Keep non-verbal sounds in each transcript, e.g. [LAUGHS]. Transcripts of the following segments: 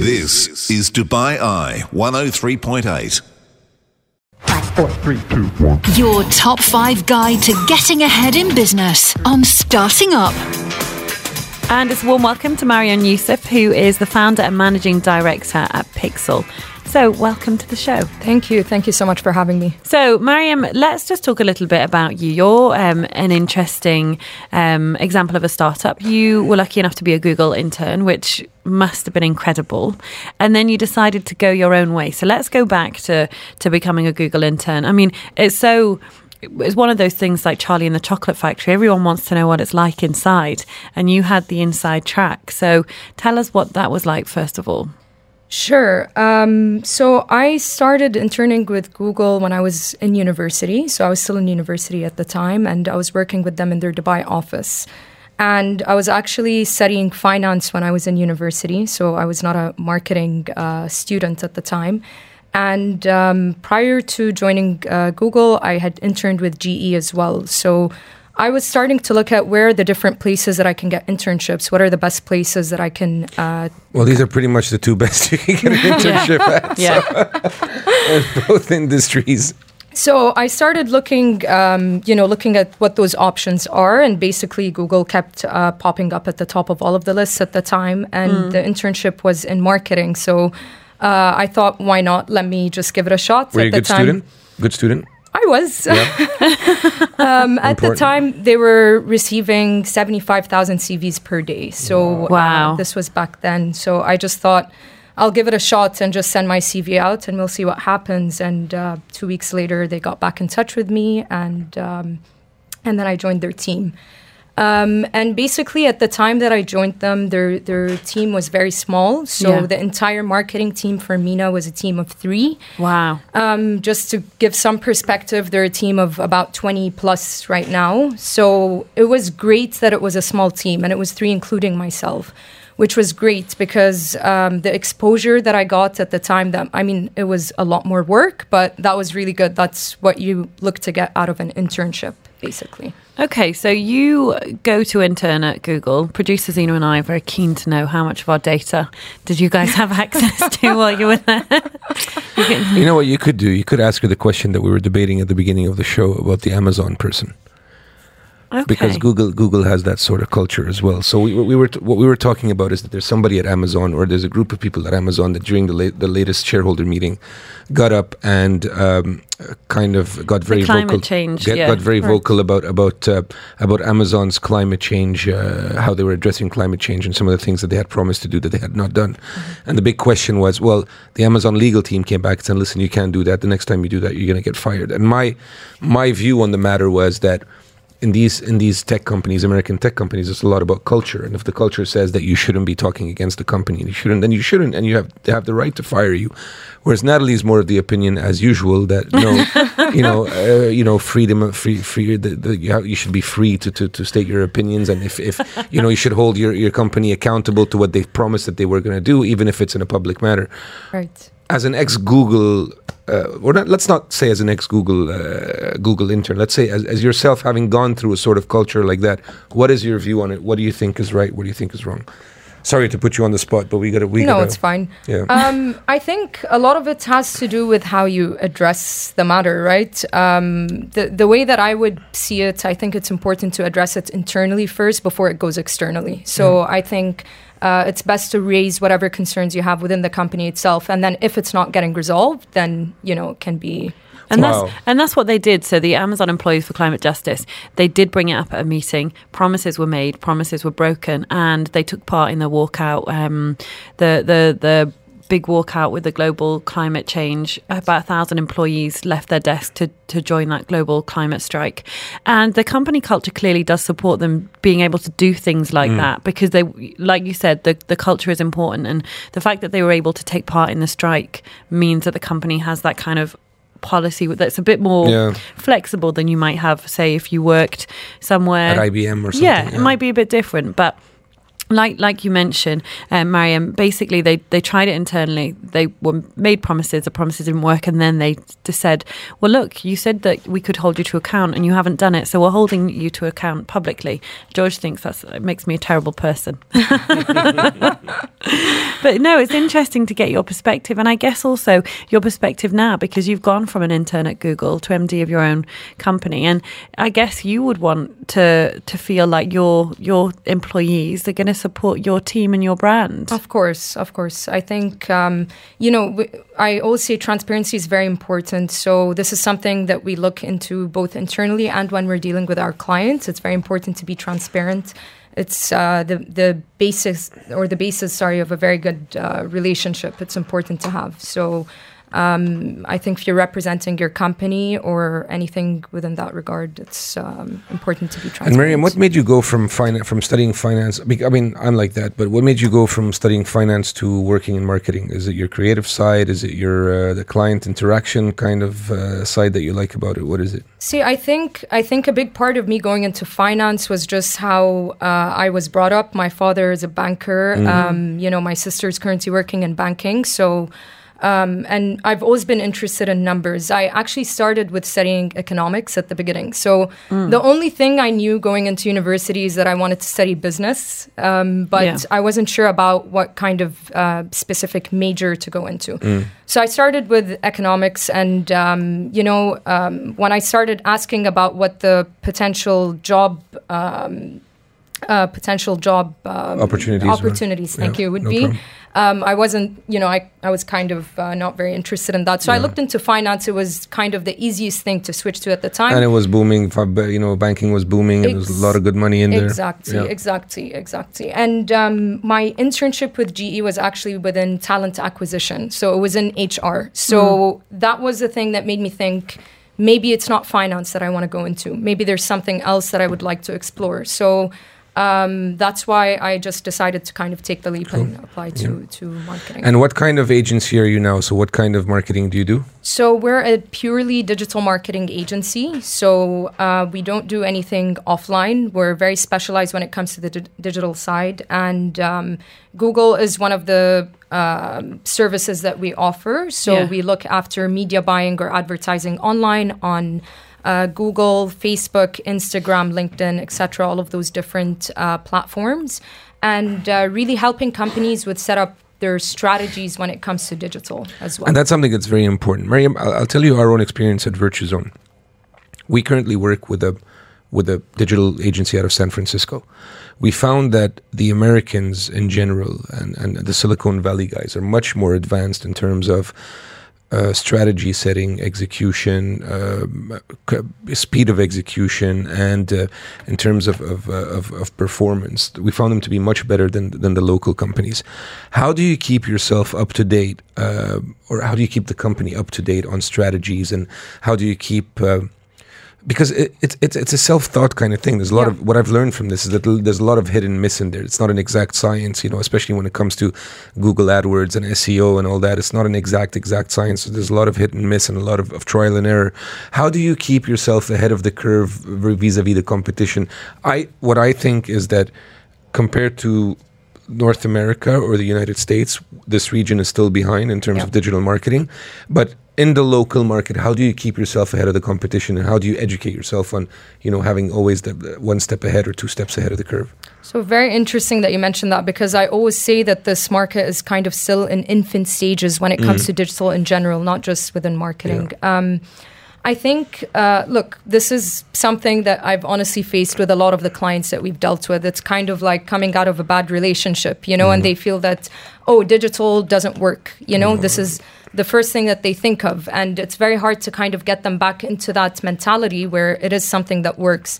This is Dubai Eye 103.8. Five, four, three, two, one. Your top five guide to getting ahead in business on Starting Up. And it's a warm welcome to Mariam Youssef, who is the founder and managing director at Pixel. So, welcome to the show. Thank you. Thank you so much for having me. So, Mariam, let's just talk a little bit about you. You're um, an interesting um, example of a startup. You were lucky enough to be a Google intern, which must have been incredible. And then you decided to go your own way. So, let's go back to, to becoming a Google intern. I mean, it's so it's one of those things like Charlie in the Chocolate Factory. Everyone wants to know what it's like inside, and you had the inside track. So tell us what that was like, first of all. Sure. Um, so I started interning with Google when I was in university. So I was still in university at the time, and I was working with them in their Dubai office. And I was actually studying finance when I was in university. So I was not a marketing uh, student at the time. And um, prior to joining uh, Google, I had interned with GE as well. So I was starting to look at where are the different places that I can get internships. What are the best places that I can? Uh, well, these are pretty much the two best [LAUGHS] you can get an [LAUGHS] internship at. Yeah. So, [LAUGHS] in both industries. So I started looking, um, you know, looking at what those options are, and basically Google kept uh, popping up at the top of all of the lists at the time, and Mm. the internship was in marketing. So uh, I thought, why not? Let me just give it a shot. Were at you a the good time, student? Good student? I was. Yeah. [LAUGHS] um, at the time, they were receiving 75,000 CVs per day. So Wow. uh, this was back then. So I just thought, I'll give it a shot and just send my CV out and we'll see what happens. And uh, two weeks later, they got back in touch with me and, um, and then I joined their team. Um, and basically, at the time that I joined them, their their team was very small. So Yeah. the entire marketing team for MENA was a team of three. Wow. Um, just to give some perspective, they're a team of about 20 plus right now. So it was great that it was a small team, and it was three, including myself, which was great because um, the exposure that I got at the time, that I mean, it was a lot more work, but that was really good. That's what you look to get out of an internship, basically. Okay, so you go to intern at Google. Producer Zena and I are very keen to know how much of our data did you guys have [LAUGHS] access to while you were there? You You know what you could do? You could ask her the question that we were debating at the beginning of the show about the Amazon person. Okay. because Google Google has that sort of culture as well. So we, we were t- what we were talking about is that there's somebody at Amazon or there's a group of people at Amazon that during the la- the latest shareholder meeting got up and um, kind of got very climate vocal change, get- yeah. got very Right. vocal about about uh, about Amazon's climate change, uh, how they were addressing climate change and some of the things that they had promised to do that they had not done. And the big question was, well, the Amazon legal team came back and said, listen, you can't do that. The next time you do that, you're going to get fired. And my my view on the matter was that in these in these tech companies, American tech companies, it's a lot about culture. And if the culture says that you shouldn't be talking against the company, and you shouldn't, then you shouldn't, and you have they have the right to fire you. Whereas Natalie is more of the opinion, as usual, that no, [LAUGHS] you know, uh, you know, freedom, of free, free, the, the, you, have, you should be free to, to, to state your opinions, and if, if you know, you should hold your, your company accountable to what they promised that they were going to do, even if it's in a public matter Right. As an ex Google, uh, or not, let's not say as an ex Google uh, Google intern. Let's say as, as yourself, having gone through a sort of culture like that. What is your view on it? What do you think is right? What do you think is wrong? Sorry to put you on the spot, but we got to. We no, gotta, it's fine. Yeah. [LAUGHS] Um, I think a lot of it has to do with how you address the matter, right? Um, the the way that I would see it, I think it's important to address it internally first before it goes externally. So I think. Uh, it's best to raise whatever concerns you have within the company itself, and then if it's not getting resolved, then you know it can be And Wow. that's and that's what they did. So the Amazon employees for climate justice, they did bring it up at a meeting. Promises were made, promises were broken, and they took part in the walkout. Um, the the the big walkout with the global climate change. About a thousand employees left their desk to to join that global climate strike, and the company culture clearly does support them being able to do things like mm. that because they, like you said, the the culture is important, and the fact that they were able to take part in the strike means that the company has that kind of policy that's a bit more Yeah. flexible than you might have, say, if you worked somewhere at IBM or something. yeah, it might be a bit different, but like like you mentioned, um, Mariam, basically they, they tried it internally. They were made promises, the promises didn't work, and then they just said, "Well, look, you said that we could hold you to account, and you haven't done it, so we're holding you to account publicly." George thinks that it makes me a terrible person. [LAUGHS] but no, it's interesting to get your perspective, and I guess also your perspective now because you've gone from an intern at Google to MD of your own company, and I guess you would want to to feel like your your employees are going to support your team and your brand. Of course, of course. I think um, you know I always say transparency is very important. So this is something that we look into both internally and when we're dealing with our clients. It's very important to be transparent it's uh, the the basis or the basis, sorry, of a very good uh, relationship. It's important to have. So um, I think if you're representing your company or anything within that regard, it's um, important to be transparent. And Miriam, what made you go from finance, from studying finance? I mean, I'm like that, but what made you go from studying finance to working in marketing? Is it your creative side? Is it your uh, the client interaction kind of uh, side that you like about it? What is it? See, I think I think a big part of me going into finance was just how uh, I was brought up. My father is a banker. Um, you know, my sister's currently working in banking, so. Um, and I've always been interested in numbers. I actually started with studying economics at the beginning. So the only thing I knew going into university is that I wanted to study business, um, but Yeah. I wasn't sure about what kind of uh, specific major to go into. So I started with economics, and um, you know, um, when I started asking about what the potential job. Um, uh, potential job um, Opportunities or- opportunities thank yeah, you would no be problem. Um, I wasn't, you know, I, I was kind of uh, not very interested in that. So I looked into finance. It was kind of the easiest thing to switch to at the time. And it was booming. For, You know, banking was booming, and there was a lot of good money in there. Exactly, Yeah. exactly, exactly. And um, my internship with GE was actually within talent acquisition. So it was in HR. So that was the thing that made me think maybe it's not finance that I want to go into. Maybe there's something else that I would like to explore. So um, that's why I just decided to kind of take the leap and apply to, to marketing. And what kind of agency are you now? So, what kind of marketing do you do? So we're a purely digital marketing agency. So uh, we don't do anything offline. We're very specialized when it comes to the di- digital side, and um, Google is one of the um, services that we offer. So Yeah. we look after media buying or advertising online on. Uh, Google, Facebook, Instagram, LinkedIn, etc., all of those different uh, platforms, and uh, really helping companies with set up their strategies when it comes to digital as well. And that's something that's very important. Miriam, I'll, I'll tell you our own experience at Virtuzone. We currently work with a with a digital agency out of San Francisco. We found that the Americans in general and, and the Silicon Valley guys are much more advanced in terms of uh, strategy setting, execution, c- speed of execution, and uh, in terms of of, uh, of of performance, we found them to be much better than than the local companies. How do you keep yourself up to date, uh, or how do you keep the company up to date on strategies, and how do you keep uh, because it, it's it's it's a self thought kind of thing. There's a lot Yeah. of what I've learned from this is that there's a lot of hit and miss in there. It's not an exact science, you know, especially when it comes to Google AdWords and SEO and all that. It's not an exact exact science. So there's a lot of hit and miss and a lot of, of trial and error. How do you keep yourself ahead of the curve vis a vis the competition? I what I think is that compared to North America or the United States, this region is still behind in terms Yeah. of digital marketing. But in the local market, how do you keep yourself ahead of the competition, and how do you educate yourself on, you know, having always the the one step ahead or two steps ahead of the curve? So very interesting that you mentioned that because I always say that this market is kind of still in infant stages when it comes to digital in general, not just within marketing. Um, I think, uh, look, this is something that I've honestly faced with a lot of the clients that we've dealt with. It's kind of like coming out of a bad relationship, you know, and they feel that, oh, digital doesn't work. You know, this is the first thing that they think of. And it's very hard to kind of get them back into that mentality where it is something that works.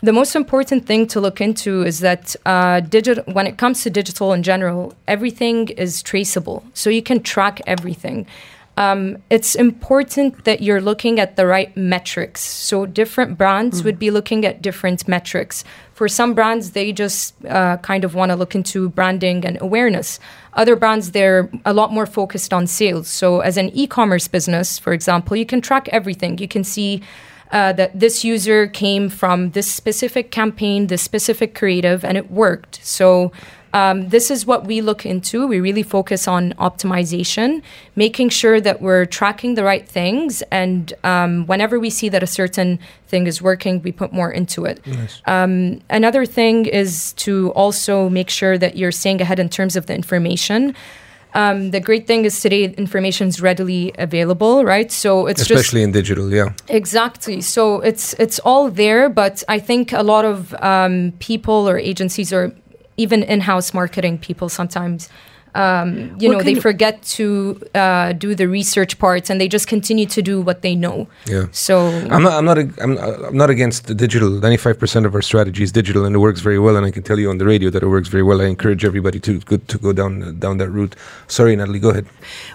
The most important thing to look into is that uh, digital, when it comes to digital in general, everything is traceable. So you can track everything. Um, it's important that you're looking at the right metrics. So different brands would be looking at different metrics. For some brands, they just uh, kind of want to look into branding and awareness. Other brands, they're a lot more focused on sales. So as an e-commerce business, for example, you can track everything. You can see uh, that this user came from this specific campaign, this specific creative, and it worked. So um, this is what we look into. We really focus on optimization, making sure that we're tracking the right things. And um, whenever we see that a certain thing is working, we put more into it. Um, another thing is to also make sure that you're staying ahead in terms of the information. Um, the great thing is today information is readily available, right? So it's just Especially in digital, yeah. Exactly. So it's it's all there, but I think a lot of um, people or agencies or even in-house marketing people sometimes. Um, you Well, know, they can- forget to uh, do the research parts, and they just continue to do what they know. Yeah. So I'm not. I'm not. ag- I'm, I'm not against the digital. Ninety-five percent of our strategy is digital, and it works very well. And I can tell you on the radio that it works very well. I encourage everybody to go to go down down that route. Sorry, Natalie. Go ahead.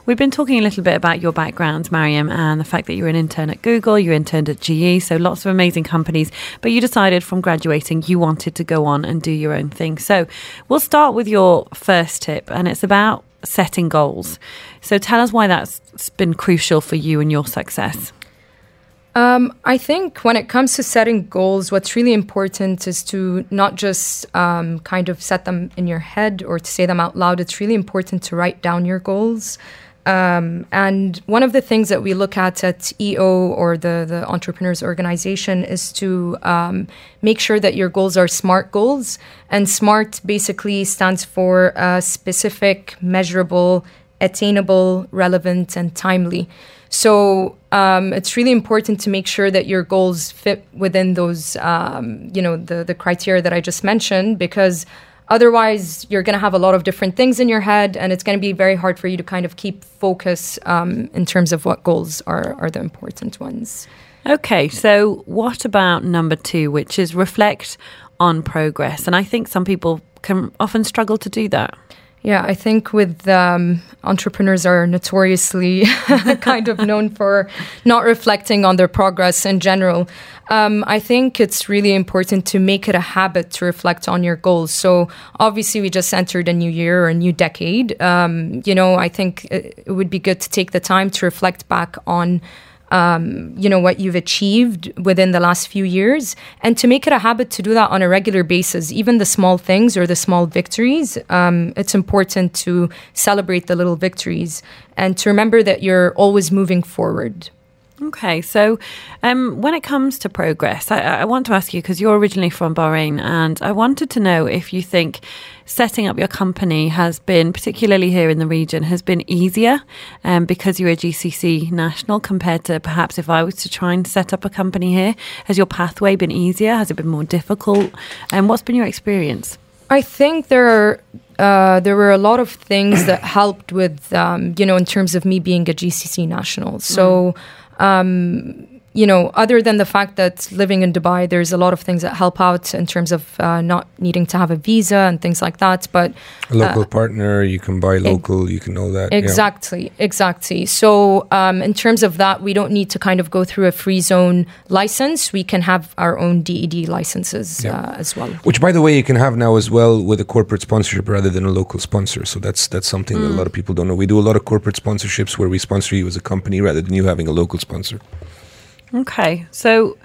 We've been talking a little bit about your background, Mariam, and the fact that you were an intern at Google, you interned at GE, so lots of amazing companies. But you decided from graduating you wanted to go on and do your own thing. So we'll start with your first tip, and it's about setting goals. So tell us why that's been crucial for you and your success. Um, I think when it comes to setting goals, what's really important is to not just um, kind of set them in your head or to say them out loud. It's really important to write down your goals. Um, and one of the things that we look at at EO or the, the Entrepreneurs Organization is to um, make sure that your goals are SMART goals. And SMART basically stands for uh, specific, measurable, attainable, relevant, and timely. So um, it's really important to make sure that your goals fit within those, um, you know, the the criteria that I just mentioned, because otherwise you're going to have a lot of different things in your head, and it's going to be very hard for you to kind of keep focus um, in terms of what goals are are the important ones. Okay, so what about number two, which is reflect on progress? And I think some people can often struggle to do that. Yeah, I think with um, entrepreneurs are notoriously [LAUGHS] kind of known for not reflecting on their progress in general. Um, I think it's really important to make it a habit to reflect on your goals. So obviously, we just entered a new year or a new decade. Um, you know, I think it, it would be good to take the time to reflect back on um, you know what you've achieved within the last few years. And to make it a habit to do that on a regular basis even the small things or the small victories um, it's important to celebrate the little victories and to remember that you're always moving forward Okay, so um, when it comes to progress, I, I want to ask you because you're originally from Bahrain, and I wanted to know if you think setting up your company has been, particularly here in the region, has been easier um, because you're a GCC national compared to perhaps if I was to try and set up a company here. Has your pathway been easier? Has it been more difficult? And what's been your experience? I think there are uh, there were a lot of things that helped with um, you know in terms of me being a GCC national. So. Um, you know, other than the fact that living in Dubai, there's a lot of things that help out in terms of uh, not needing to have a visa and things like that. But A local partner, you can buy local, you can know that. yeah. Exactly, exactly. So, um, in terms of that, we don't need to kind of go through a free zone license. We can have our own DED licenses Yeah. uh, as well. Which, by the way, you can have now as well with a corporate sponsorship rather than a local sponsor. So that's that's something that a lot of people don't know. We do a lot of corporate sponsorships where we sponsor you as a company rather than you having a local sponsor. Okay, so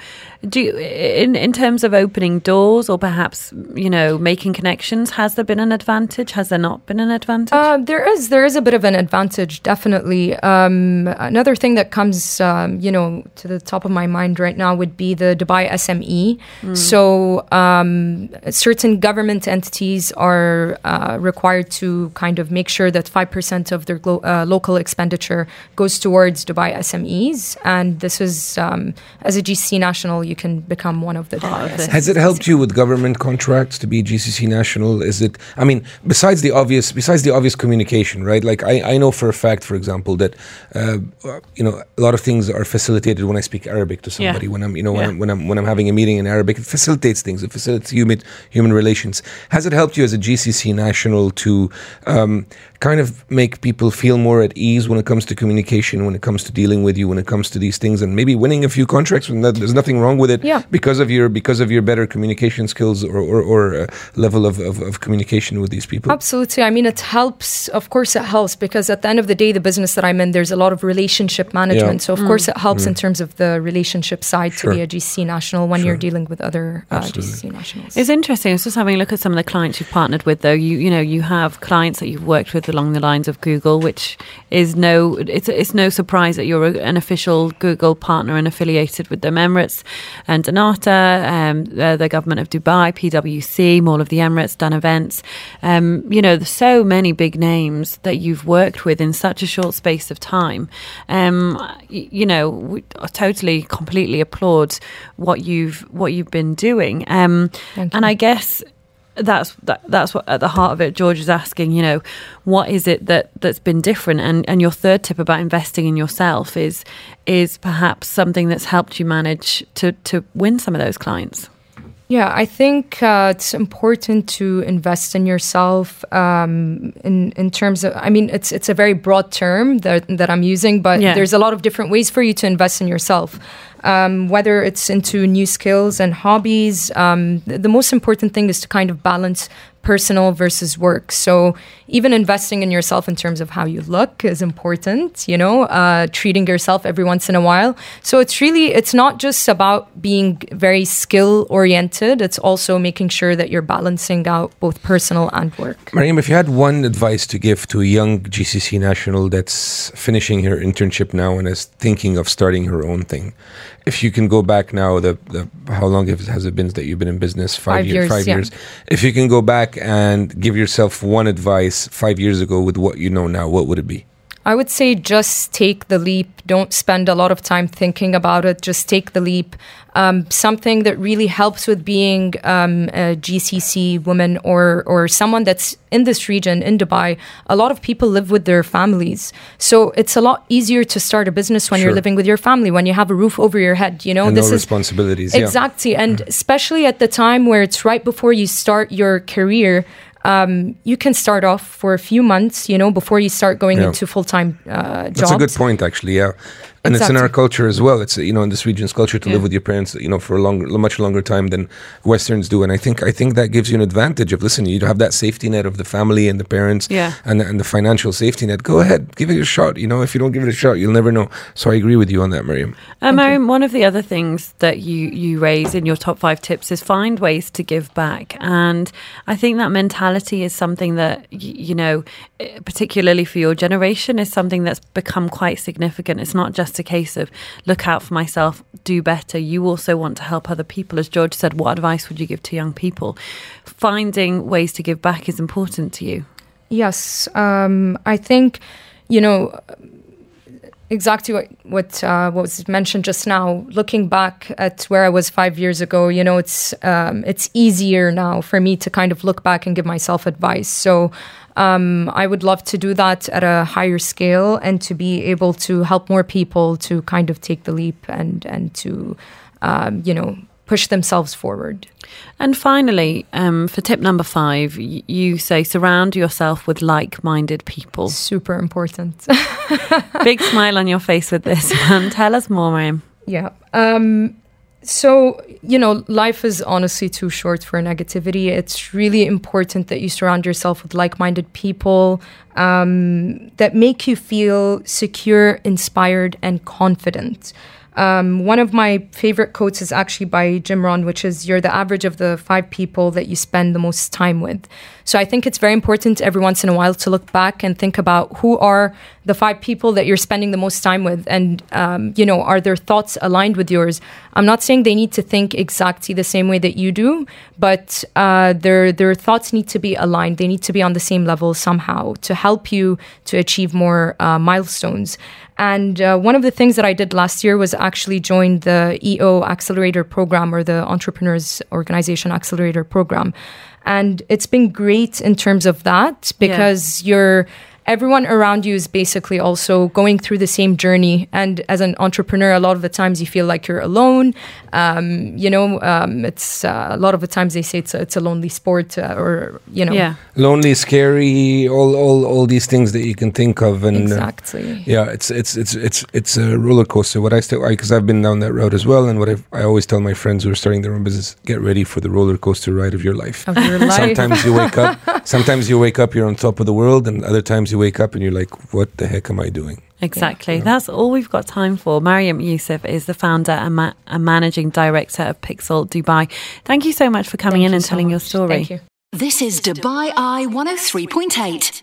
do you, in in terms of opening doors or perhaps you know making connections, has there been an advantage? Has there not been an advantage? Uh, there is there is a bit of an advantage, definitely. Um, another thing that comes, um, you know, to the top of my mind right now would be the Dubai SME. So um, certain government entities are uh, required to kind of make sure that five percent of their glo- uh, local expenditure goes towards Dubai SMEs, and this is um, as a GC national, you can become one of the Dubai of this. SMEs. Has it helped you with government contracts to be GCC national? Is it? I mean, besides the obvious, besides the obvious communication, right? Like I, I know for a fact, for example, that uh, you know a lot of things are facilitated when I speak Arabic to somebody. When I'm, you know, when, Yeah. I'm, when I'm when I'm having a meeting in Arabic, it facilitates things. It facilitates human human relations. Has it helped you as a GCC national to um, kind of make people feel more at ease when it comes to communication, when it comes to dealing with you, when it comes to these things, and maybe winning a few contracts. And that, there's nothing wrong with it Yeah. because of your because of your better communication skills or or, or uh, level of, of, of communication with these people. Absolutely. I mean, it helps. Of course, it helps because at the end of the day, the business that I'm in, there's a lot of relationship management. Yeah. So, of course, it helps in terms of the relationship side Sure. to be a GCC national when you're dealing with other uh, Absolutely. Nationals. It's interesting. I was just having a look at some of the clients you've partnered with, though. You you know you have clients that you've worked with along the lines of Google, which is no it's it's no surprise that you're an official Google partner and affiliated with them. Emirates and dnata, um, uh, the government of Dubai, PwC, Mall of the Emirates, done events. Um, you know, there's so many big names that you've worked with in such a short space of time. Um, you know, we totally, completely applaud what you've what you've been doing. Um, and. I guess that's that, that's what at the heart of it. George is asking, you know, what is it that that's been different? And and your third tip about investing in yourself is is perhaps something that's helped you manage to to win some of those clients. Yeah, I think uh, it's important to invest in yourself. Um, in in terms of, I mean, it's it's a very broad term that that I'm using, but Yeah. there's a lot of different ways for you to invest in yourself. Um, whether it's into new skills and hobbies, um, the most important thing is to kind of balance personal versus work. So even investing in yourself in terms of how you look is important. You know, uh, treating yourself every once in a while. So it's really it's not just about being very skill oriented. It's also making sure that you're balancing out both personal and work. Mariam, if you had one advice to give to a young GCC national that's finishing her internship now and is thinking of starting her own thing, if you can go back now, the, the how long have- has it been that you've been in business? Five years. years, Five yeah. years. If you can go back and give yourself one advice five years ago with what you know now, what would it be? I would say just take the leap. Don't spend a lot of time thinking about it. Just take the leap. Um, something that really helps with being um, a GCC woman or or someone that's in this region in Dubai. A lot of people live with their families, so it's a lot easier to start a business when you're living with your family when you have a roof over your head. You know, and this no is responsibilities. yeah. Exactly. And especially at the time where it's right before you start your career, um, you can start off for a few months, you know, before you start going Yeah. into full time uh, jobs. That's a good point, actually. Yeah, and it's in our culture as well. It's you know in this region's culture to Yeah. live with your parents, you know, for a longer, much longer time than Westerns do. And I think I think that gives you an advantage of listen. You have that safety net of the family and the parents, Yeah. and and the financial safety net. Go ahead, give it a shot. You know, if you don't give it a shot, you'll never know. So I agree with you on that, Miriam. Uh, Mariam, one of the other things that you, you raise in your top five tips is find ways to give back. And I think that mentality is something that, you know, eh, particularly for your generation, is something that's become quite significant. It's not just a case of look out for myself, do better. You also want to help other people. As George said, what advice would you give to young people? Finding ways to give back is important to you. Yes, um, I think you know exactly what what, uh, what was mentioned just now. Looking back at where I was five years ago, you know, it's um, it's easier now for me to kind of look back and give myself advice. So. Um, I would love to do that at a higher scale and to be able to help more people to kind of take the leap and and to, um, you know, push themselves forward. And finally, um, for tip number five, you say surround yourself with like minded people. Super important. [LAUGHS] Big smile on your face with this one. [LAUGHS] Tell us more, Miriam. Yeah. Um, so, you know, life is honestly too short for negativity. It's really important that you surround yourself with like minded people um, that make you feel secure, inspired, and confident. Um, one of my favorite quotes is actually by Jim Rohn, which is You're the average of the five people that you spend the most time with. So I think it's very important every once in a while to look back and think about who are the five people that you're spending the most time with. And, um, you know, are their thoughts aligned with yours? I'm not saying they need to think exactly the same way that you do, but uh, their, their thoughts need to be aligned. They need to be on the same level somehow to help you to achieve more uh, milestones. And uh, one of the things that I did last year was actually join the EO Accelerator Program or the Entrepreneurs Organization Accelerator Program. And it's been great in terms of that because you're everyone around you is basically also going through the same journey. And as an entrepreneur, a lot of the times you feel like you're alone. Um, you know, um, it's uh, a lot of the times they say it's a, it's a lonely sport, uh, or you know, Yeah. Lonely, scary, all, all, all these things that you can think of, and uh, exactly. yeah, it's it's it's it's it's a roller coaster. What I still because I've been down that road as well, and what I've, I always tell my friends who are starting their own business: get ready for the roller coaster ride of your life. Of your [LAUGHS] life. Sometimes you wake up. [LAUGHS] Sometimes you wake up, you're on top of the world, and other times you wake up and you're like, "What the heck am I doing?" Exactly. That's all we've got time for. Mariam Youssef is the founder and, ma- and managing director of Pixel Dubai. Thank you so much for coming Thank in and so telling your story. Thank you. This is Dubai Eye 103.8.